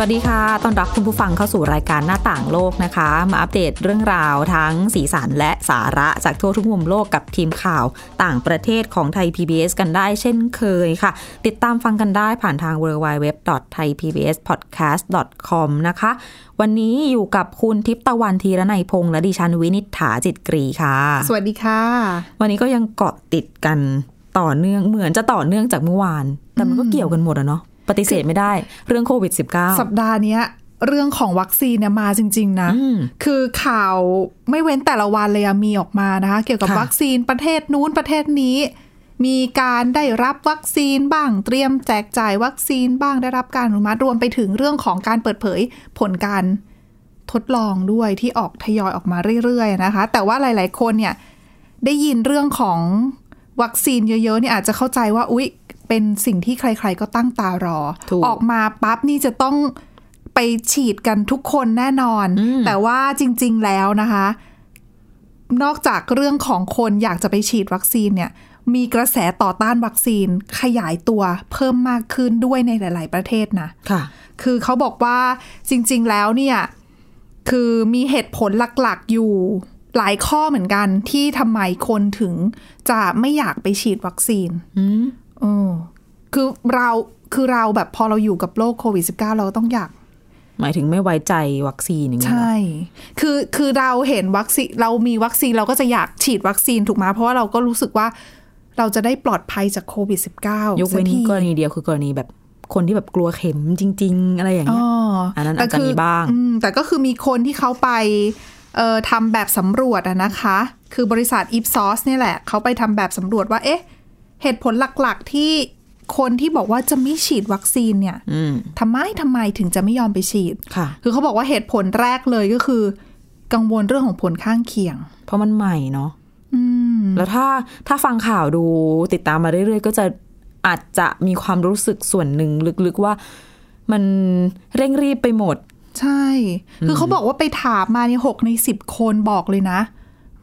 วัสดีค่ะต้อนรับคุณผู้ฟังเข้าสู่รายการหน้าต่างโลกนะคะ มาอัปเดตเรื่องราวทั้งสีสันและสาระจากทั่วทุกมุมโลกกับทีมข่าวต่างประเทศของไทย PBS กันได้เช่นเคยค่ะ ติดตามฟังกันได้ผ่านทาง www.thaipbspodcast.com นะคะ วันนี้อยู่กับคุณทิพย์ตะวันธีรนัยพงษ์และดิฉันวินิษฐาจิตกรีค่ะ สวัสดีค่ะ วันนี้ก็ยังเกาะติดกันต่อเนื่องเหมือนจะต่อเนื่องจากเมื่อวาน แต่มันก็เกี่ยวกันหมดอะเนาะ ปฏิเสธไม่ได้ เรื่องโควิด -19 สัปดาห์เนี้ยเรื่องของวัคซีนเนี่ยมาจริง ๆ นะอืมคือข่าวไม่เว้นแต่ละวันเลยอะมีออกมานะคะ เกี่ยวกับค่ะวัคซีนประเทศนู้นประเทศนี้ มีการได้รับวัคซีนบ้างเตรียมแจกจ่ายวัคซีนบ้างได้รับการอนุมัติรวมไปถึงเรื่องของการเปิดเผยผลการทดลองด้วยที่ออกทยอยออกมาเรื่อยๆนะคะ แต่ว่าหลาย ๆ คนเนี่ยได้ยินเรื่องของวัคซีนเยอะๆเนี่ยอาจจะเข้าใจว่าอุ๊ย เป็นสิ่งที่ใคร ๆ ก็ตั้งตารอถูกออกมาปั๊บนี่จะต้องไปฉีดกันทุกคนแน่นอนอืมแต่ว่าจริง ๆ แล้วนะคะ นอกจากเรื่องของคนอยากจะไปฉีดวัคซีนเนี่ยมีกระแสต่อต้านวัคซีนขยายตัวเพิ่มมากขึ้นด้วยในหลาย ๆ ประเทศนะค่ะ คือเขาบอกว่าจริง ๆ แล้วเนี่ย คือมีเหตุผลหลัก ๆ อยู่หลายข้อเหมือนกันที่ทำไมคนถึงจะไม่อยากไปฉีดวัคซีนอืม เออคือเราคือเราแบบพอเราอยู่กับโรคโควิด -19 เราต้องอยาก หมายถึงไม่ไว้ใจวัคซีนอย่างเงี้ยใช่เหรอคือคือเราเห็นวัคซีนเรามีวัคซีนเราก็จะอยากฉีดวัคซีนถูกไหมเพราะว่าเราก็รู้สึกว่าเราจะได้ปลอดภัยจากโควิด -19 ยกเว้นสัทีกรณีเดียวคือกรณีแบบคนที่แบบกลัวเข็มจริง ๆ อะไรอย่างอ๋เงี้อยอันนั้นแต่อาจจะคืมีบ้างอืมแต่ก็คือมีคนที่เขาไปเอ่อทำแบบสำรวจอะนะคะ คือบริษัท Ipsos เนี่ยแหละ เขาไปทำแบบสำรวจว่าเอ๊ะ เหตุผลหลักๆที่คนที่บอกว่าจะไม่ฉีดวัคซีนเนี่ยอืมทำไมทำไมถึงจะไม่ยอมไปฉีดค่ะ คือเขาบอกว่าเหตุผลแรกเลยก็คือ กังวลเรื่องของผลข้างเคียง เพราะมันใหม่เนาะอืมแล้วถ้าถ้าฟังข่าวดูติดตามมาเรื่อยๆ ก็จะอาจจะมีความรู้สึกส่วนหนึ่งลึกๆว่า มันเร่งรีบไปหมด ใช่ คือเขาบอกว่าไปถามมาเนี่ยหกในสิบคนบอกเลยนะ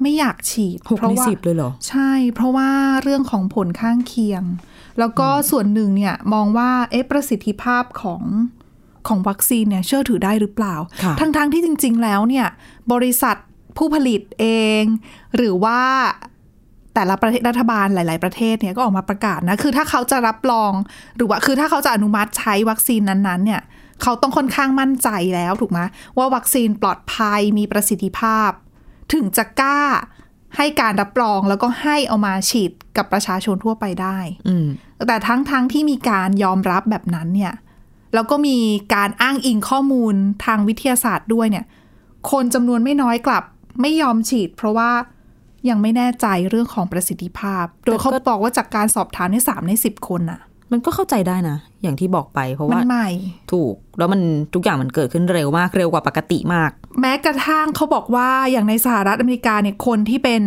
ไม่อยากฉีดหกเพราะในว่าสิบเลยเหรอ ใช่ เพราะว่าเรื่องของผลข้างเคียง แล้วก็ส่วนหนึ่งเนี่ยมองว่าเอ๊ะประสิทธิภาพของของวัคซีนเนี่ยเชื่อถือได้หรือเปล่าค่ะทั้งๆที่จริง ๆ แล้วเนี่ยบริษัทผู้ผลิตเอง หรือว่าแต่ละประเทศรัฐบาลหลาย ๆ ประเทศเนี่ยก็ออกมาประกาศนะ คือถ้าเขาจะรับรองหรือว่าคือถ้าเขาจะอนุมัติใช้วัคซีนนั้น ๆ เนี่ยเขาต้องค่อนข้างมั่นใจแล้วถูกไหมว่าวัคซีนปลอดภัยมีประสิทธิภาพ ถึงจะกล้าให้การรับรองแล้วก็ให้เอามาฉีดกับประชาชนทั่วไปได้อืมแต่ทั้งทั้งที่มีการยอมรับแบบนั้นเนี่ย แล้วก็มีการอ้างอิงข้อมูลทางวิทยาศาสตร์ด้วยเนี่ย คนจำนวนไม่น้อยกลับ ไม่ยอมฉีด เพราะว่ายังไม่แน่ใจเรื่องของประสิทธิภาพ โดยเขาบอกว่าจากการสอบถามในสามในสิบคนน่ะ มันก็เข้าใจได้นะ อย่างที่บอกไปเพราะมันว่าใหม่ ถูก แล้วมันทุกอย่างมันเกิดขึ้นเร็วมากเร็วกว่าปกติมาก แม้กระทั่งเขาบอกว่าอย่างในสหรัฐอเมริกาเนี่ยคนที่เป็น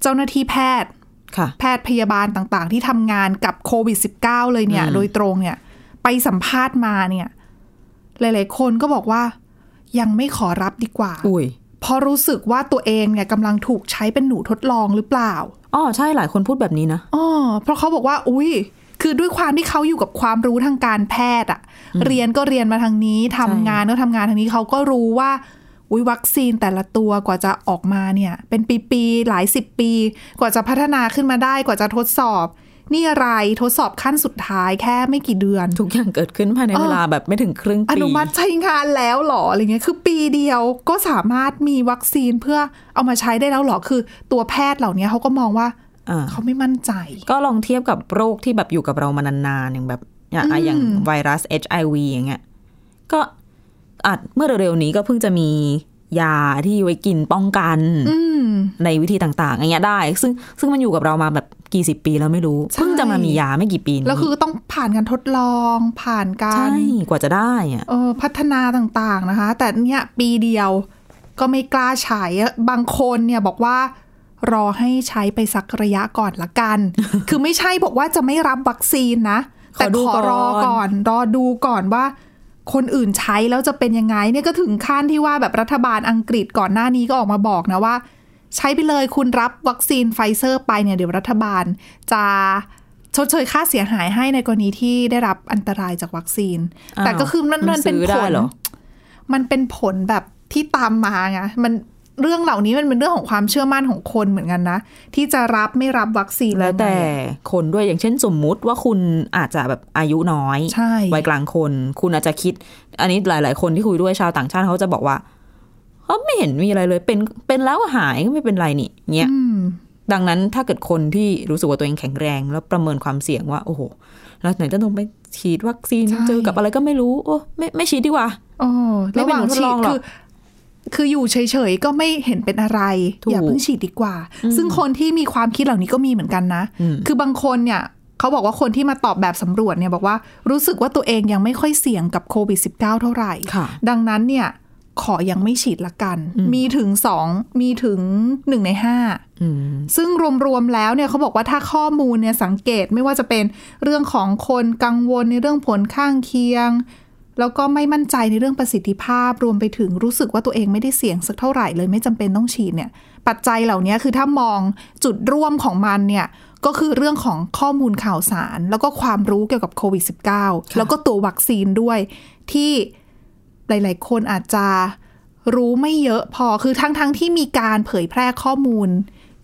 เจ้าหน้าที่แพทย์ค่ะแพทย์พยาบาลต่างๆ ที่ทำงานกับโควิด -19 เลยเนี่ยอืมโดยตรงเนี่ย ไปสัมภาษณ์มาเนี่ย หลาย ๆ คนก็บอกว่า ยังไม่ขอรับดีกว่าอุ้ยเพราะรู้สึกว่าตัวเองเนี่ยกำลังถูกใช้เป็นหนูทดลองหรือเปล่าอ๋อใช่หลายคนพูดแบบนี้นะอ๋อเพราะเขาบอกว่า อุ้ย คือด้วยความที่เขาอยู่กับความรู้ทางการแพทย์อะเรียนก็เรียนมาทางนี้ทำงานก็ทำงานทางนี้เขาก็รู้ว่าอุ้ยวัคซีนแต่ละตัวกว่าจะออกมาเนี่ย เป็นปีๆหลายสิบปี กว่าจะพัฒนาขึ้นมาได้กว่าจะทดสอบ นี่อะไรทดสอบขั้นสุดท้ายแค่ไม่กี่เดือน ทุกอย่างเกิดขึ้นภายในเออเวลาแบบไม่ถึงครึ่งอปีนุมัติใช้งานแล้วเหรออะไรเงี้ยคือปีเดียวก็สามารถมีวัคซีนเพื่อเอามาใช้ได้แล้วเหรอคือ ตัวแพทย์เหล่านี้เขาก็มองว่าอ่า เขาไม่มั่นใจ ก็ลองเทียบกับโรคที่แบบอยู่กับเรามานานๆอย่างแบบอย่างอะอย่างไวรัส HIV อย่างเงี้ยก็อาจเมื่อเร็วๆนี้ก็เพิ่งจะมียาที่ไว้กินป้องกันอืมในวิธีต่างๆอย่างเงี้ยได้ ซึ่งซึ่งมันอยู่กับเรามาแบบกี่สิบปีแล้วไม่รู้ใช่เพิ่งจะมามียาไม่กี่ปีนี้แล้วคือต้องผ่านการทดลองผ่านกาใช่รกว่าจะได้อะเออพัฒนาต่างๆนะคะ แต่เนี่ยปีเดียวก็ไม่กล้าใช้บางคนเนี่ยบอกว่า รอให้ใช้ไปสักระยะก่อนละกัน คือไม่ใช่บอกว่าจะไม่รับวัคซีนนะ แต่ขอรอก่อน รอดูก่อนว่า คนอื่นใช้แล้วจะเป็นยังไง เนี่ยก็ถึงขั้นที่ว่าแบบรัฐบาลอังกฤษก่อนหน้านี้ก็ออกมาบอกนะว่า ใช้ไปเลยคุณรับวัคซีนไฟเซอร์ไปเนี่ยเดี๋ยวรัฐบาลจะชดเชยค่าเสียหายให้ในกรณีที่ได้รับอันตรายจากวัคซีนอ้าวแต่ก็คือมันมัมันนเป็นซื้อผได้ลเหรอมันเป็นผลแบบที่ตามมาไงมัน เรื่องเหล่านี้มันเป็นเรื่องของความเชื่อมั่นของคนเหมือนกันนะ ที่จะรับไม่รับวัคซีนแล้วแต่ยังไงคนด้วยอย่างเช่นสมมุติว่าคุณอาจจะแบบอายุน้อยใช่วัยกลางคน คุณอาจจะคิด อันนี้หลาย ๆ คนที่คุยด้วยชาวต่างชาติเขาจะบอกว่าเขาไม่เห็นมีอะไรเลยเป็นเป็นแล้วหายก็ไม่เป็นไรนี่เนี้ยอืมดังนั้นถ้าเกิดคนที่รู้สึกว่าตัวเองแข็งแรง แล้วประเมินความเสี่ยงว่าโอ้โหแล้วไหนจะต้องไปฉีดวัคซีนใช่เจอกับอะไรก็ไม่รู้ โอ้ไม่ไม่ฉีดดีกว่าอ๋อไม่เป็นหนูทดลองหรอกคือ คืออยู่เฉยๆ ก็ไม่เห็นเป็นอะไรถูกอย่าเพิ่งฉีดดีกว่า ซึ่งคนที่มีความคิดเหล่านี้ก็มีเหมือนกันนะอืมคือบางคนเนี่ยเขาบอกว่าคนที่มาตอบแบบสำรวจเนี่ยบอกว่ารู้สึกว่าตัวเองยังไม่ค่อยเสี่ยงกับโควิด -19 เท่าไหร่ค่ะดังนั้นเนี่ยขอยังไม่ฉีดละกัน มีถึงสองมีถึงหนึ่งในห้าอืมซึ่งรวมๆแล้วเนี่ยเขาบอกว่าถ้าข้อมูลเนี่ยสังเกตไม่ว่าจะเป็นเรื่องของคนกังวลในเรื่องผลข้างเคียง แล้วก็ไม่มั่นใจในเรื่องประสิทธิภาพรวมไปถึงรู้สึกว่าตัวเองไม่ได้เสี่ยงสักเท่าไหร่เลยไม่จำเป็นต้องฉีดเนี่ย ปัจจัยเหล่านี้คือถ้ามองจุดร่วมของมันเนี่ยก็คือเรื่องของข้อมูลข่าวสาร แล้วก็ความรู้เกี่ยวกับโควิด -19 แล้วก็ตัววัคซีนด้วยที่หลาย ๆ คนอาจจะรู้ไม่เยอะพอคือทั้งๆทที่มีการเผยแพร่ข้อมูล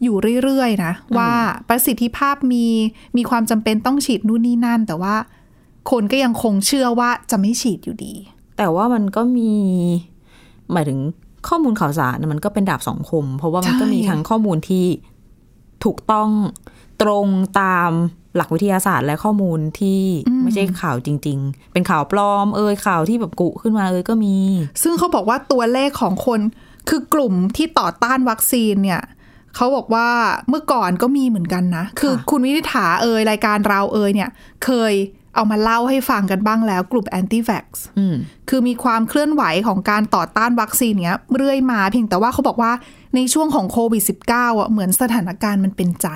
อยู่เรื่อย ๆ นะ ว่าประสิทธิภาพมีมีความจำเป็นต้องฉีดนู่นนี่นั่น แต่ว่า คนก็ยังคงเชื่อว่าจะไม่ฉีดอยู่ดี แต่ว่ามันก็มี หมายถึงข้อมูลข่าวสารน่ะมันก็เป็นดาบสองคม เพราะว่ามันก็ใช่มีทั้งข้อมูลที่ถูกต้องตรงตามหลักวิทยาศาสตร์และข้อมูลที่ไม่ใช่ข่าวจริง ๆ เป็นข่าวปลอม เอยข่าวที่แบบกุขึ้นมาเอยก็มี ซึ่งเขาบอกว่าตัวเลขของคนคือกลุ่มที่ต่อต้านวัคซีนเนี่ยเขาบอกว่าเมื่อก่อนก็มีเหมือนกันนะ คือคุณวินิษฐาเอ่ยรายการเราเอ่ยเนี่ย เคย เอามาเล่าให้ฟังกันบ้างแล้วกลุ่มแอนตี้แว็กซ์อืมคือมีความเคลื่อนไหวของการต่อต้านวัคซีนเนี้ยเรื่อยมาเพียงแต่ว่าเขาบอกว่าในช่วงของโควิด -19 อะเหมือนสถานการณ์มันเป็นใจ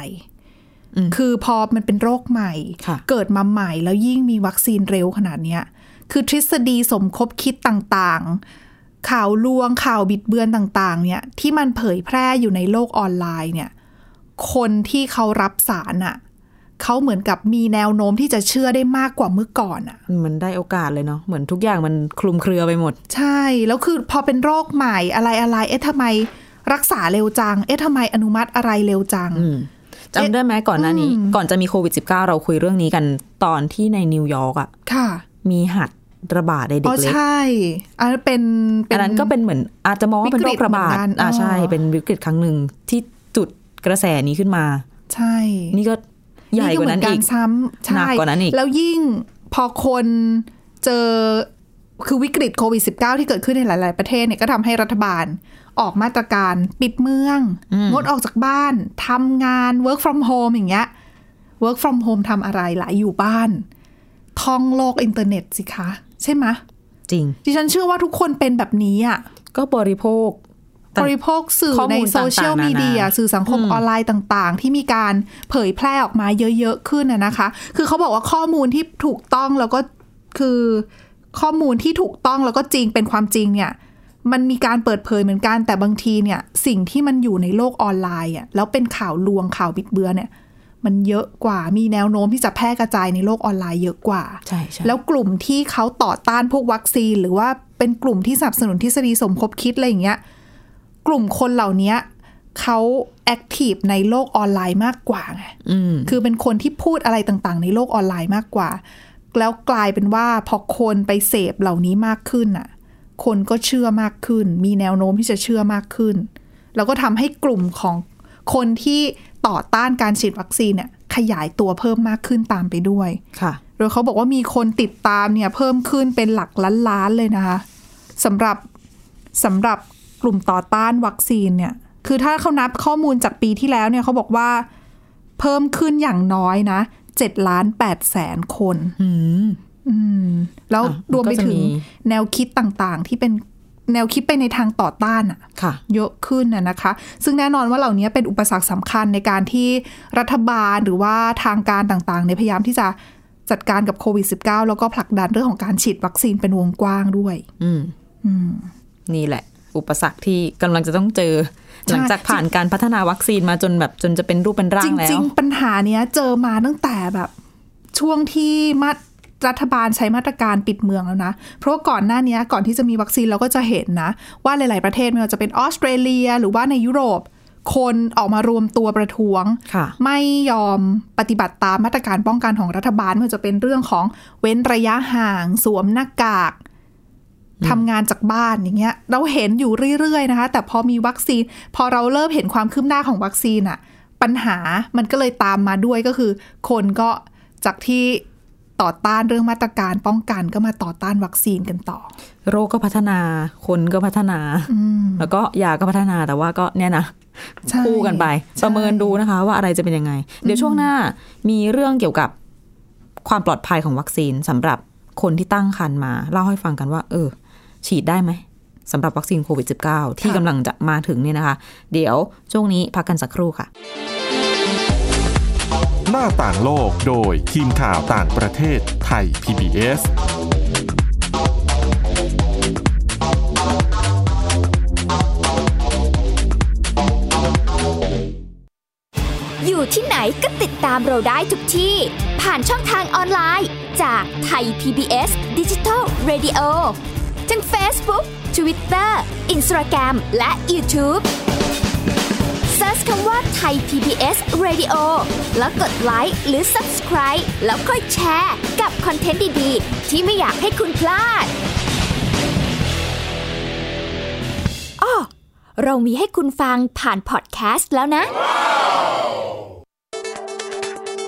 อืมคือพอมันเป็นโรคใหม่ค่ะเกิดมาใหม่แล้วยิ่งมีวัคซีนเร็วขนาดเนี้ยคือทฤษฎีสมคบคิดต่างๆ ข่าวลวงข่าวบิดเบือนต่าง ๆ เนี่ย ที่มันเผยแพร่อยู่ในโลกออนไลน์เนี่ย คนที่เขารับสารอะ เขาเหมือนกับมีแนวโน้มที่จะเชื่อได้มากกว่าเมื่อก่อนอะมันได้โอกาสเลยเนาะเหมือนทุกอย่างมันคลุมเครือไปหมด ใช่ แล้วคือพอเป็นโรคใหม่อะไรอะไรเอ๊ะทำไมรักษาเร็วจัง เอ๊ะทำไมอนุมัติอะไรเร็วจังอืมจำได้ไหมก่อนหน้านี้อืมก่อนจะมีโควิด -19 เราคุยเรื่องนี้กันตอนที่ในนิวยอร์กอะค่ะ มีหัดระบาดในเด็อ๋กอเล็กใช่อันนั้นเป็นเป็อันนั้นก็เป็นเหมือนอาจจะมองว่าเป็นโรคระบาดวิกฤตเหมือนกันอ่าใช่อ๋อเป็นวิกฤตครั้งหนึ่งที่จุดกระแสนี้ขึ้นมา ใช่ นี่ก็ ใหญ่กว่านั้นเหมือีกซ้ำใช่หนักกว่านั้นอีกแล้วยิ่งพอคนเจอคือวิกฤตโควิด -19 ที่เกิดขึ้นในหลาย ๆ ประเทศเนี่ยก็ทำให้รัฐบาลออกมาตรการปิดเมือง งดออกจากบ้านทำงาน work from home อย่างเงี้ย work from home ทำอะไรหลายอยู่บ้านท่องโลกอินเทอร์เน็ตสิคะ ใช่ไหมะจริง ดิฉันเชื่อว่าทุกคนเป็นแบบนี้อะก็บริโภค บริโภคสื่อข้อในมูลโซเชียลต่างๆมีเดียนานาสื่อสังคมออนไลน์ต่างๆ ที่มีการเผยแพร่ออกมาเยอะๆขึ้นนะนะคะ คือเขาบอกว่าข้อมูลที่ถูกต้องแล้วก็คือข้อมูลที่ถูกต้องแล้วก็จริงเป็นความจริงเนี่ยมันมีการเปิดเผยเหมือนกันแต่บางทีเนี่ย สิ่งที่มันอยู่ในโลกออนไลน์อะแล้วเป็นข่าวลวงข่าวบิดเบือนเนี่ย มันเยอะกว่ามีแนวโน้มที่จะแพร่กระจายในโลกออนไลน์เยอะกว่าใช่ใช่แล้วกลุ่มที่เขาต่อต้านพวกวัคซีน หรือว่าเป็นกลุ่มที่สนับสนุนทฤษฎีสมคบคิดอะไรอย่างเงี้ย กลุ่มคนเหล่านี้เขา active ในโลกออนไลน์มากกว่าไงอืมคือเป็นคนที่พูดอะไรต่างๆ ในโลกออนไลน์มากกว่า แล้วกลายเป็นว่าพอคนไปเสพเหล่านี้มากขึ้นน่ะ คนก็เชื่อมากขึ้น มีแนวโน้มที่จะเชื่อมากขึ้น แล้วก็ทำให้กลุ่มของคนที่ต่อต้านการฉีดวัคซีนเนี่ยขยายตัวเพิ่มมากขึ้นตามไปด้วยค่ะ โดยเขาบอกว่ามีคนติดตามเนี่ยเพิ่มขึ้นเป็นหลักล้านล้านๆเลยนะคะสำหรับสำหรับ กลุ่มต่อต้านวัคซีนเนี่ย คือถ้าเขานับข้อมูลจากปีที่แล้วเนี่ยเขาบอกว่าเพิ่มขึ้นอย่างน้อยนะเจ็ดล้านแปดแสนคนอืมอืมแล้วอะรวมไปมันก็จะถึงมีแนวคิดต่างๆ ที่เป็นแนวคิดไปในทางต่อต้านอะค่ะเยอะขึ้นน่ะนะคะ ซึ่งแน่นอนว่าเหล่านี้เป็นอุปสรรคสำคัญในการที่รัฐบาลหรือว่าทางการต่างๆในยพยายามที่จะจัดการกับโควิด -19 แล้วก็ผลักดันเรื่องของการฉีดวัคซีนเป็นวงกว้างด้วย อืมอืมนี่แหละ อุปสรรคที่กำลังจะต้องเจอใช่หลังจากผ่านการพัฒนาวัคซีนมาจนแบบจนจะเป็นรูปเป็นร่าจงแล้ริวงๆ ปัญหาเนี้ยเจอมาตั้งแต่แบบช่วงที่มารัฐบาลใช้มาตรการปิดเมืองแล้วนะ เพราะว่าก่อนหน้านี้ก่อนที่จะมีวัคซีนเราก็จะเห็นนะ ว่าหลาย ๆ ประเทศไม่ว่าจะเป็นออสเตรเลีย หรือว่าในยุโรป คนออกมารวมตัวประท้วงค่ะไม่ยอมปฏิบัติตามมาตรการป้องกันของรัฐบาลไม่ว่าจะเป็นเรื่องของเว้นระยะห่าง สวมหน้ากาก ทำงานจากบ้านอย่างเงี้ย เราเห็นอยู่เรื่อยๆนะคะ แต่พอมีวัคซีน พอเราเริ่มเห็นความคืบหน้าของวัคซีนอะปัญหามันก็เลยตามมาด้วยก็คือ คนก็จากที่ต่อต้านเรื่องมาตรการป้องกันก็มาต่อต้านวัคซีนกันต่อ โรคก็พัฒนา คนก็พัฒนา แล้วก็ยาก็พัฒนาแต่ว่าก็เนี่ยนะใช่คู่กันไปใช่ประเมินดูนะคะ ว่าอะไรจะเป็นยังไง เดี๋ยวช่วงหน้ามีเรื่องเกี่ยวกับความปลอดภัยของวัคซีนสำหรับคนที่ตั้งครรภ์มา เล่าให้ฟังกันว่า เออ ฉีดได้ไหมสำหรับวัคซีนโควิด -19 ที่กำลังจะมาถึงเนี่ยนะคะ เดี๋ยวช่วงนี้พักกันสักครู่ค่ะ หน้าต่างโลกโดยทีมข่าวต่างประเทศไทย PBS อยู่ที่ไหนก็ติดตามเราได้ทุกที่ ผ่านช่องทางออนไลน์ จากไทย PBS Digital Radio ทั้ง Facebook Twitter Instagram และ YouTube Search คำว่าไทย PBS Radio แล้วกดไลค์หรือ Subscribe แล้วค่อยแชร์ กับคอนเทนต์ดี ๆ ที่ไม่อยากให้คุณพลาดอ้อเรามีให้คุณฟังผ่านพอดแคสต์แล้วนะ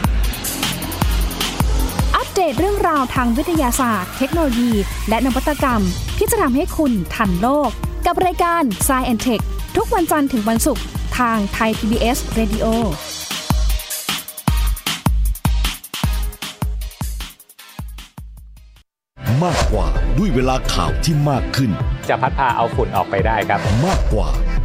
ัปเดตเรื่องราวทางวิทยาศาสตร์ เทคโนโลยี และนวัตกรรม ที่จะทำให้คุณทันโลก กับรายการ s c i e n t e c h ทุกวันจันทร์ถึงวันศุกร์ทางไทย PBS Radio มากกว่าด้วยเวลาข่าวที่มากขึ้น จะพัดพาเอาฝุ่นออกไปได้ครับ มากกว่า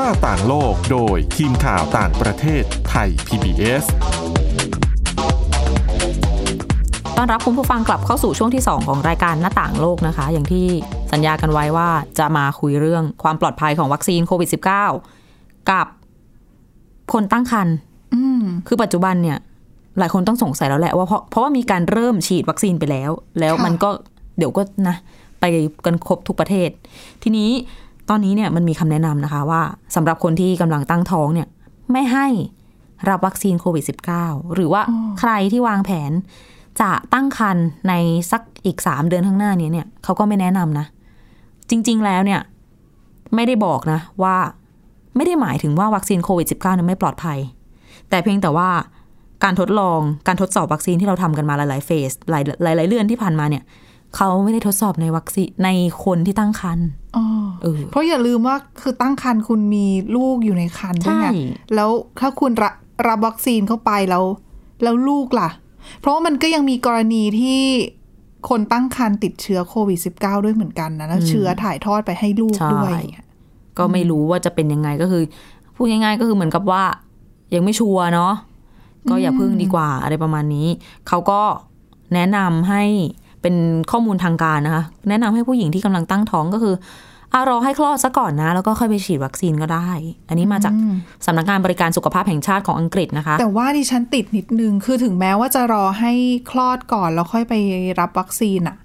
หน้าต่างโลกโดยทีมข่าวต่างประเทศไทย PBS ต้อนรับคุณผู้ฟังกลับเข้าสู่ช่วงที่ 2 ของรายการหน้าต่างโลกนะคะ อย่างที่สัญญากันไว้ว่าจะมาคุยเรื่องความปลอดภัยของวัคซีนโควิด -19 กับคนตั้งครรภ์อืมคือปัจจุบันเนี่ยหลายคนต้องสงสัยแล้วแหละว่าเพราะเพราะว่ามีการเริ่มฉีดวัคซีนไปแล้ว แล้วค่ะมันก็เดี๋ยวก็นะ ไปกันครบทุกประเทศ ทีนี้ ตอนนี้เนี่ยมันมีคำแนะนำนะคะว่าสำหรับคนที่กำลังตั้งท้องเนี่ยไม่ให้รับวัคซีนโควิด -19 หรือว่าใครที่วางแผนจะตั้งครรภ์ในสักอีกสามเดือนข้างหน้านี้เนี่ยเขาก็ไม่แนะนำนะ จริง ๆ แล้วเนี่ย ไม่ได้บอกนะว่าไม่ได้หมายถึงว่าวัคซีนโควิด -19 นั้นไม่ปลอดภัย แต่เพียงแต่ว่าการทดลองการทดสอบวัคซีนที่เราทำกันมาหลาย ๆ เฟสหลายหลายหลายเดือนที่ผ่านมาเนี่ยเขาไม่ได้ทดสอบในวัคซีนในคนที่ตั้งครรภ์อ๋อ เออเพราะอย่าลืมว่าคือตั้งครรภ์คุณมีลูกอยู่ในครรภ์ด้วยไงใช่แล้วถ้าคุณรับรับวัคซีนเข้าไปแล้ว แล้วลูกล่ะ เพราะว่ามันก็ยังมีกรณีที่คนตั้งครรภ์ติดเชื้อโควิด -19 ด้วยเหมือนกันนะแล้วเชื้อถ่ายทอดไปให้ลูกใช่ด้วย ก็ไม่รู้ว่าจะเป็นยังไงก็คือพูดง่ายๆก็คือเหมือนกับว่า ยังไม่ชัวร์เนาะก็อย่าพึ่งดีกว่าอะไรประมาณนี้ เขาก็แนะนำให้เป็นข้อมูลทางการนะคะ แนะนำให้ผู้หญิงที่กำลังตั้งท้องก็คือ อารอให้คลอดซะก่อนนะ แล้วก็ค่อยไปฉีดวัคซีนก็ได้ อันนี้มาจากสำนักงานบริการสุขภาพแห่งชาติของอังกฤษนะคะ แต่ว่าดิฉันติดนิดนึง คือถึงแม้ว่าจะรอให้คลอดก่อนแล้วค่อยไปรับวัคซีนอะ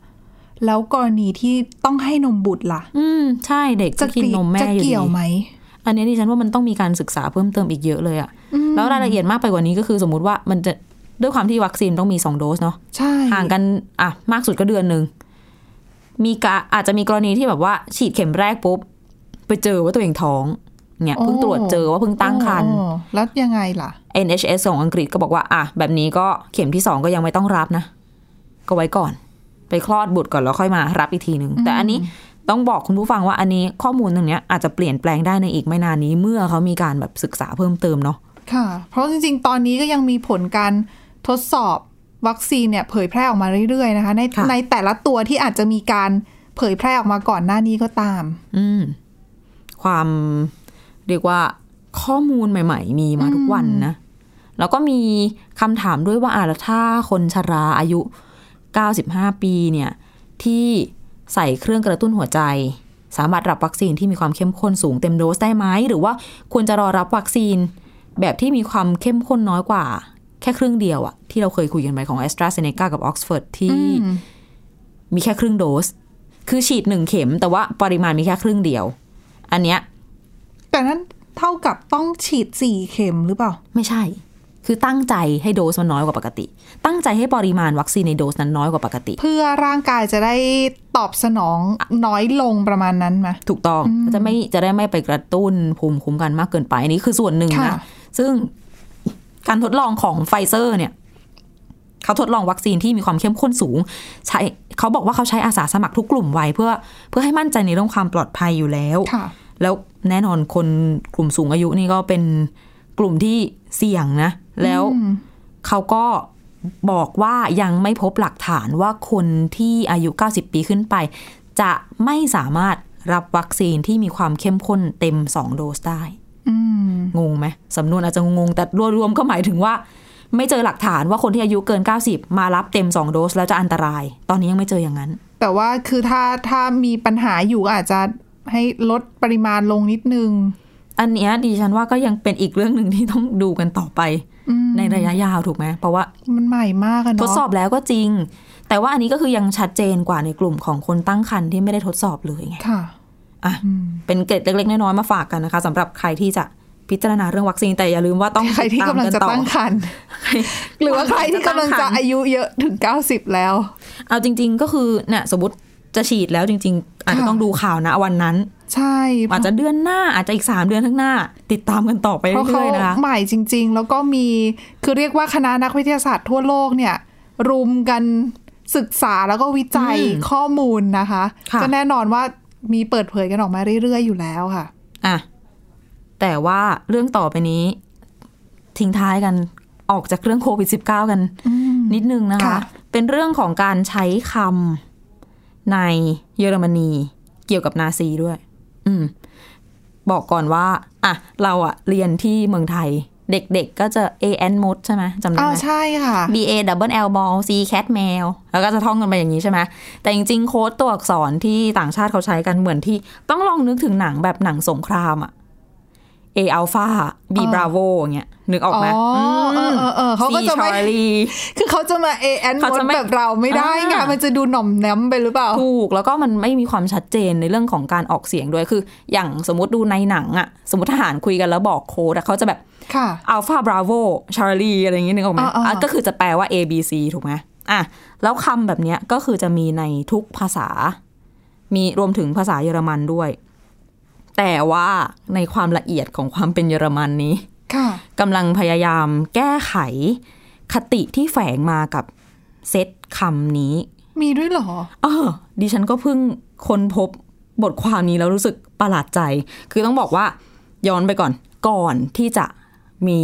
แล้วกรณีที่ต้องให้นมบุตรล่ะ อืม ใช่เด็กจะกินนมแม่จะอยู่ดีเกี่ยวไหม อันนี้ดิฉันว่ามันต้องมีการศึกษาเพิ่มเติมอีกเยอะเลยอะแล้วรายละเอียดมากไปกว่านี้ก็คือสมมุติว่ามันจะด้วยความที่วัคซีนต้องมีสองโดสเนาะใช่ห่างกันอะมากสุดก็เดือนหนึ่ง มีกะอาจจะมีกรณีที่แบบว่า ฉีดเข็มแรกปุ๊บ ไปเจอว่าตัวเองท้องเนี่ยเพิ่งตรวจเจอว่าเพิ่งตั้งครรภ์อ๋อแล้วยังไงล่ะ NHS ของอังกฤษก็บอกว่าอะแบบนี้ก็เข็มที่สองก็ยังไม่ต้องรับนะ ก็ไว้ก่อน ไปคลอดบุตรก่อนแล้วค่อยมารับอีกทีหนึ่งแต่อันนี้ต้องบอกคุณผู้ฟังว่าอันนี้ข้อมูลตรงเนี้ยอาจจะเปลี่ยนแปลงได้ในอีกไม่นานนี้เมื่อเขามีการแบบศึกษาเพิ่มเติมเนาะค่ะ เพราะจริงๆ ตอนนี้ก็ยังมีผลการทดสอบ วัคซีนเนี่ยเผยแพร่ออกมาเรื่อยๆนะคะ ในค่ะในแต่ละตัวที่อาจจะมีการเผยแพร่ออกมาก่อนหน้านี้ก็ตาม อืมความเรียกว่าข้อมูลใหม่ ๆ มีมาทุกวันนะ แล้วก็มีคำถามด้วยว่าอะแล้วถ้าคนชราอายุ 95 ปีเนี่ย ที่ใส่เครื่องกระตุ้นหัวใจ สามารถรับวัคซีนที่มีความเข้มข้นสูงเต็มโดสได้ไหม หรือว่าควรจะรอรับวัคซีนแบบที่มีความเข้มข้นน้อยกว่า แค่ครึ่งเดียวอะที่เราเคยคุยกันไปของ a s t r a z เซ e c a กับ Oxford ที่มีแค่ครึ่งโดส คือฉีดหนึ่งเข็ม แต่ว่าปริมาณมีแค่ครึ่งเดียว อันเนี้ยแต่นั้นเท่ากับต้องฉีดสี่เข็มหรือเปล่า ไม่ใช่ คือตั้งใจให้โดสมันน้อยกว่าปกติ ตั้งใจให้ปริมาณวัคซีนในโดสนั้นน้อยกว่าปกติ เพื่อร่างกายจะได้ตอบสนองน้อยลงประมาณนั้นไหมถูกต้องจะไม่จะได้ไม่ไปกระตุ้นภูมิคุ้มกันมากเกินไปอันนี้คือส่วนหนึ่งค่ะนะซึ่ง การทดลองของไฟเซอร์เนี่ยเขาทดลองวัคซีนที่มีความเข้มข้นสูง ใช้เขาบอกว่าเขาใช้อาสาสมัครทุกกลุ่มวัยเพื่อเพื่อให้มั่นใจในเรื่องความปลอดภัยอยู่แล้วค่ะแล้วแน่นอนคนกลุ่มสูงอายุนี่ก็เป็นกลุ่มที่เสี่ยงนะ แล้วเขาก็บอกว่ายังไม่พบหลักฐานว่าคนที่อายุ 90 ปีขึ้นไป จะไม่สามารถรับวัคซีนที่มีความเข้มข้นเต็ม 2 โดสได้อืม งงไหมสำนวนอาจจะงงๆแต่รวมๆก็หมายถึงว่า ไม่เจอหลักฐานว่าคนที่อายุเกิน 90 มารับเต็ม 2 โดส แล้วจะอันตราย ตอนนี้ยังไม่เจออย่างนั้น แต่ว่าคือถ้าถ้ามีปัญหาอยู่ก็อาจจะให้ลดปริมาณลงนิดนึง อันเนี้ยดิฉันว่าก็ยังเป็นอีกเรื่องหนึ่งที่ต้องดูกันต่อไปอืมในระยะยาวถูกไหมเพราะว่ามันใหม่มากอะเนาะทดสอบแล้วก็จริง แต่ว่าอันนี้ก็คือยังชัดเจนกว่าในกลุ่มของคนตั้งครรภ์ที่ไม่ได้ทดสอบเลยไงค่ะ อะเป็นเกร็ดเล็กๆน้อยๆมาฝากกันนะคะสำหรับใครที่จะพิจารณาเรื่องวัคซีนแต่อย่าลืมว่าต้องใครที่ติดตามกำลังนจะต่อตั้งครรภ์หรือว่าใครที่กำลังจะอายุเยอะถึงเก้าสิบแล้ว เอาจริง ๆก็คือเนี่ยสมมติจะฉีดแล้วจริง ๆ อาจจะต้องดูข่าวนะวันนั้น ใช่อาจจะเดือนหน้าอาจจะอีกสามเดือนข้างหน้า ติดตามกันต่อไปเพราะเขาเรื่อยๆนะคะใหม่จริง ๆ แล้วก็มีคือเรียกว่าคณะนักวิทยาศาสตร์ทั่วโลกเนี่ย รุมกันศึกษาแล้วก็วิจัยอืมข้อมูลนะคะค่ะก็แน่นอนว่า มีเปิดเผยกันออกมาเรื่อยๆอยู่แล้วค่ะอะแต่ว่าเรื่องต่อไปนี้ ทิ้งท้ายกันออกจากเรื่องโควิด -19 กันนิดนึงนะคะค่ะเป็นเรื่องของการใช้คำในเยอรมนีเกี่ยวกับนาซีด้วย อืม บอกก่อนว่า อะ เราอะเรียนที่เมืองไทย เด็กๆก็จะ A N mode ใช่ไหมจำได้อ้าไหวมใช่ค่ะ B A double L ball C cat mail แล้วก็จะท่องกันไปอย่างนี้ใช่ไหมแต่จริงๆ โค้ดตัวอักษรที่ต่างชาติเขาใช้กันเหมือนที่ต้องลองนึกถึงหนังแบบหนังสงครามอะ A alpha B อ๋อ bravo อย่างเงี้ยนึกออกไหมอ๋อเออเออเออเขาก็ C จะไม่ Charlie คือเขาจะมา A N เขาจะไม่แบบเราไม่ได้ไงอ่ามัมันจะดูหน่อมแนมไปหรือเปล่า ถูก แล้วก็มันไม่มีความชัดเจนในเรื่องของการออกเสียงด้วยคือ อย่างสมมติดูในหนังอะสมมติทหารคุยกันแล้วบอกโค้ดอะเขาจะแบบค่ะอัลฟาบราโวชาร์ลีอะไรอย่างเงี้ยนึกออกไหมอ่าๆอะก็คือจะแปลว่า A B C ถูกไหมอะแล้วคำแบบเนี้ยก็คือจะมีในทุกภาษา มีรวมถึงภาษาเยอรมันด้วย แต่ว่าในความละเอียดของความเป็นเยอรมันนี้ค่ะกำลังพยายามแก้ไขคติที่แฝงมากับเซตคำนี้ มีด้วยเหรอ เออ ดิฉันก็เพิ่งค้นพบบทความนี้แล้วรู้สึกประหลาดใจ คือต้องบอกว่า ย้อนไปก่อน ก่อนที่จะมี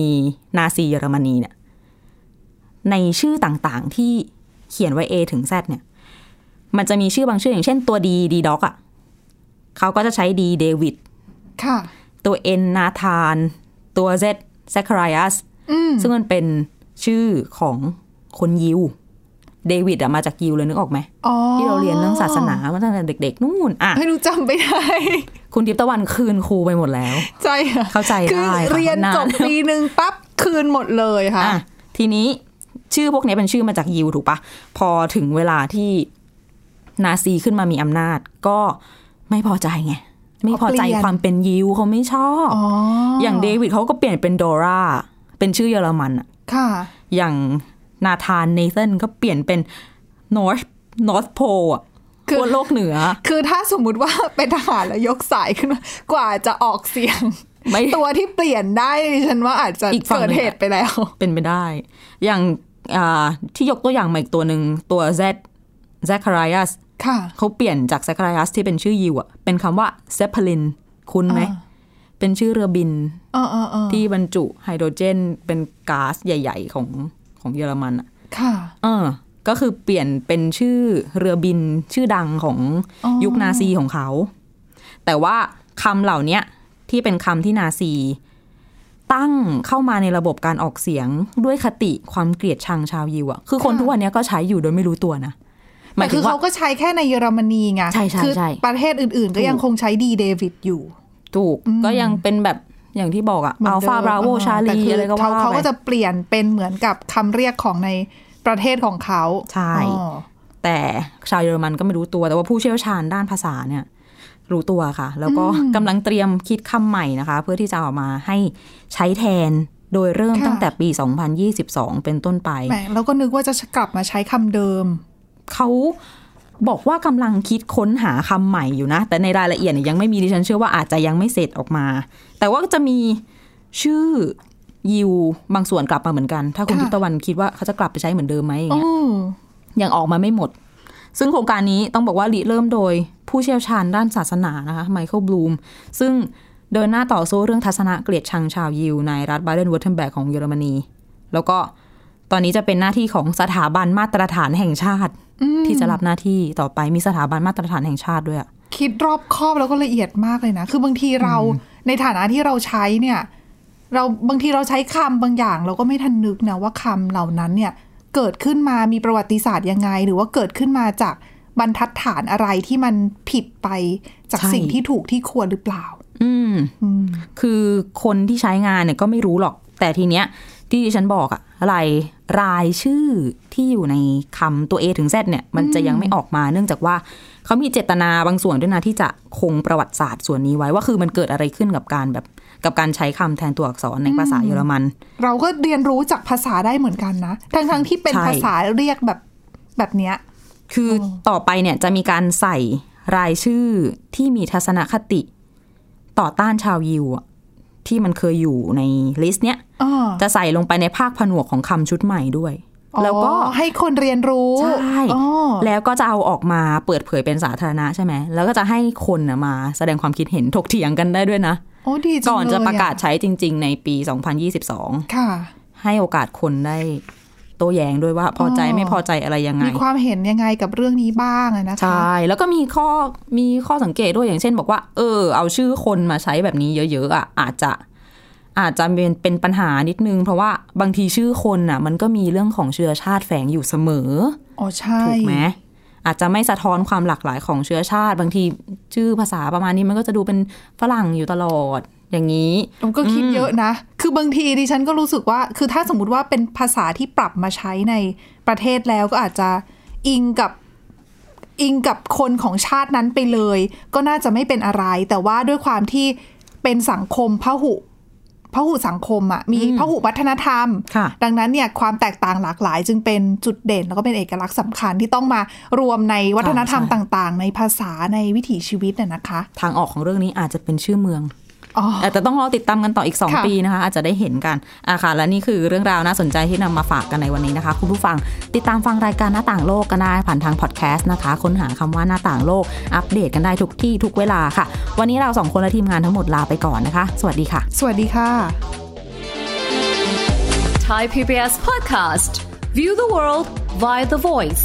นาซีเยอรมนีเนี่ย ในชื่อต่างๆที่เขียนไว้ A ถึง Z เนี่ย มันจะมีชื่อบางชื่ออย่างเช่นตัว D D Dog อะ เขาก็จะใช้ D เดวิดค่ะ ตัว N นาธาน ตัว Z แซคาร i อัสอืมซึ่งมันเป็นชื่อของคนยิว เดวิดอะมาจากยิวเลยนึกออกไหมอ๋อที่เราเรียนเรื่องศาสนามาตั้งแต่เด็ก ๆ นู่นอะให้ดูจำไม่ได้ คุณทิพย์ตะวันคืนครูไปหมดแล้ว ใช่ค่ะเข้าใจคือได้ค่ะเรียนาจบปีหนึ่งปั๊บคืนหมดเลยค่ะอะ ทีนี้ชื่อพวกนี้เป็นชื่อมาจากยิวถูกปะ พอถึงเวลาที่นาซีขึ้นมามีอำนาจ ก็ ไม่พอใจไงไม่พอใจเปลี่ยนความเป็นยิวเขาไม่ชอบอ๋ออย่างเดวิดเขาก็เปลี่ยนเป็นดอร่าเป็นชื่อเยอรมันอะค่ะ อย่างนาธานเนเธนก็เปลี่ยนเป็น North North Pole อะคือขั้วโลกเหนือ คือถ้าสมมุติว่าเป็นทหารแล้วยกสายขึ้นมากว่าจะออกเสียงไม่ตัวที่เปลี่ยนได้ดิฉันว่าอาจจะอีกฝั่งเกิดหนึ่งเหตุไปแล้ว เป็นไปได้ อย่างอ่าที่ยกตัวอย่างมาอีกตัวหนึ่งตัว Z z a c h a r i a s ค่ะ เขาเปลี่ยนจาก z a c h a r i a s ที่เป็นชื่อยิวอะเป็นคำว่า Zeppelin คุณไหมอ่าเป็นชื่อเรือบินเออเออเออที่บรรจุไฮโดรเจน เป็นก๊าซใหญ่ ๆ ของของเยอรมันอะค่ะเออก็คือเปลี่ยนเป็นชื่อเรือบินชื่อดังของอ๋อยุคนาซีของเขา แต่ว่าคำเหล่าเนี้ยที่เป็นคำที่นาซี ตั้งเข้ามาในระบบการออกเสียงด้วยคติความเกลียดชังชาวยิวอะคือคนทุกวันเนี้ยก็ใช้อยู่โดยไม่รู้ตัวนะ หแต่มายถึคืงอว่าเขาก็ใช้แค่ในเยอรมนีไงใช่ใช่คือใช่ประเทศอื่น ๆ ก็ยังคงใช้ดีเดวิดอยู่ ถูกก็ยังเป็นแบบอย่างที่บอกอะเหมืนอัลเดิมฟาบราโวเออชาแต่ลีคือะไรก็ว่าเขาเขาไปก็จะเปลี่ยนเป็นเหมือนกับคำเรียกของในประเทศของเขาใช่อ๋อแต่ชาวเยอรมันก็ไม่รู้ตัวแต่ว่าผู้เชี่ยวชาญด้านภาษาเนี่ย รู้ตัวค่ะ แล้วก็กำลังเตรียมคิดคำใหม่นะคะ เพื่อที่จะเออกมาให้ใช้แทนโดยเริ่มค่ะตั้งแต่ปี 2022 เป็นต้นไปแหมเราก็นึกว่าจะกลับมาใช้คำเดิม เขาบอกว่ากำลังคิดค้นหาคำใหม่อยู่นะ แต่ในรายละเอียดเนี่ยยังไม่มีดิฉันเชื่อว่าอาจจะยังไม่เสร็จออกมา แต่ว่าจะมีชื่อยิวบางส่วนกลับมาเหมือนกัน ค่ะ ถ้าคุณทิพย์ตะวันคิดว่าเขาจะกลับไปใช้เหมือนเดิมไหมอย่างเงี้ย อืมยังออกมาไม่หมด ซึ่งโครงการนี้ต้องบอกว่าริเริ่มโดยผู้เชี่ยวชาญด้านศาสนานะคะไมเคิลบลูม ซึ่งเดินหน้าต่อสู้เรื่องทัศนะเกลียดชังชาวยิวในรัฐบาเดนเวือร์ทเทมแบร์กของเยอรมนี แล้วก็ตอนนี้จะเป็นหน้าที่ของสถาบันมาตรฐานแห่งชาติ ที่จะรับหน้าที่ต่อไปมีสถาบันมาตรฐานแห่งชาติด้วยอะคิดรอบคอบแล้วก็ละเอียดมากเลยนะ คือบางทีเราในฐานะที่เราใช้เนี่ย เราบางทีเราใช้คำบางอย่าง เราก็ไม่ทันนึกนะว่าคำเหล่านั้นเนี่ย เกิดขึ้นมามีประวัติศาสตร์ยังไง หรือว่าเกิดขึ้นมาจากบรรทัดฐานอะไรที่มันผิดไปจากใช่สิ่งที่ถูกที่ควรหรือเปล่า อืมคือคนที่ใช้งานเนี่ยก็ไม่รู้หรอก แต่ทีเนี้ย ที่ดิฉันบอกอะอะไรรายชื่อที่อยู่ในคำตัว A ถึง Z เนี่ย มันจะยังไม่ออกมาเนื่องจากว่าเขามีเจตนาบางส่วนด้วยนะที่จะคงประวัติศาสตร์ส่วนนี้ไว้ว่าคือมันเกิดอะไรขึ้นกับการแบบกับการใช้คำแทนตัวอักษรในภาษาเยอรมัน เราก็เรียนรู้จากภาษาได้เหมือนกันนะทั้งทั้งๆที่เป็นใช่ภาษาเรียกแบบแบบเนี้ยคือต่อไปเนี่ยจะมีการใส่รายชื่อที่มีทัศนคติ ต่อต้านชาวยิวอะ ที่มันเคยอยู่ในลิสต์เนี้ยอ๋อจะใส่ลงไปในภาคผนวกของคำชุดใหม่ด้วย แล้วก็อ๋อให้คนเรียนรู้ ใช่อ๋อแล้วก็จะเอาออกมาเปิดเผยเป็นสาธารณะใช่ไหม แล้วก็จะให้คนน่ะมาแสดงความคิดเห็นถกเถียงกันได้ด้วยนะ โอ้ดีจังก่อนจะเลยประกาศอใช้จริง ๆ ในปี 2022 ค่ะ ให้โอกาสคนได้ โต้แย้งด้วยว่าพอใจอ๋อไม่พอใจอะไรยังไง มีความเห็นยังไงกับเรื่องนี้บ้างอะนะคะใช่แล้วก็มีข้อมีข้อสังเกตด้วยอย่างเช่น บอกว่า เออ เอาชื่อคนมาใช้แบบนี้เยอะๆอะอาจจะอาจจะเป็นเป็นปัญหานิดนึง เพราะว่าบางทีชื่อคนอะ มันก็มีเรื่องของเชื้อชาติแฝงอยู่เสมออ๋อใช่ถูกไหมอาจจะไม่สะท้อนความหลากหลายของเชื้อชาติ บางทีชื่อภาษาประมาณนี้มันก็จะดูเป็นฝรั่งอยู่ตลอด อย่างนี้ผมก็คิดเยอะนะ คือบางทีดิฉันก็รู้สึกว่า คือถ้าสมมติว่าเป็นภาษาที่ปรับมาใช้ในประเทศแล้วก็อาจจะอิงกับอิงกับคนของชาตินั้นไปเลย ก็น่าจะไม่เป็นอะไร แต่ว่าด้วยความที่เป็นสังคมพหุพหุสังคมอะมีอืมพหุวัฒนธรรมค่ะดังนั้นเนี่ยความแตกต่างหลากหลาย จึงเป็นจุดเด่น แล้วก็เป็นเอกลักษณ์สำคัญที่ต้องมารวมในวัฒนธรรมใช่ต่าง ๆ ในภาษาในวิถีชีวิตน่ะนะคะ ทางออกของเรื่องนี้อาจจะเป็นชื่อเมือง อ๋อแต่ต้องรอติดตามกันต่ออีกค่ะ2ปีนะคะ อาจจะได้เห็นกันอะค่ะ และนี่คือเรื่องราวน่าสนใจที่นำมาฝากกันในวันนี้นะคะ คุณผู้ฟังติดตามฟังรายการหน้าต่างโลกกันได้ผ่านทางพอดแคสต์นะคะ ค้นหาคำว่าหน้าต่างโลก อัปเดตกันได้ทุกที่ทุกเวลาค่ะ วันนี้เราสองคนและทีมงานทั้งหมดลาไปก่อนนะคะ สวัสดีค่ะ สวัสดีค่ะ Thai PBS podcast. View the world via the voice.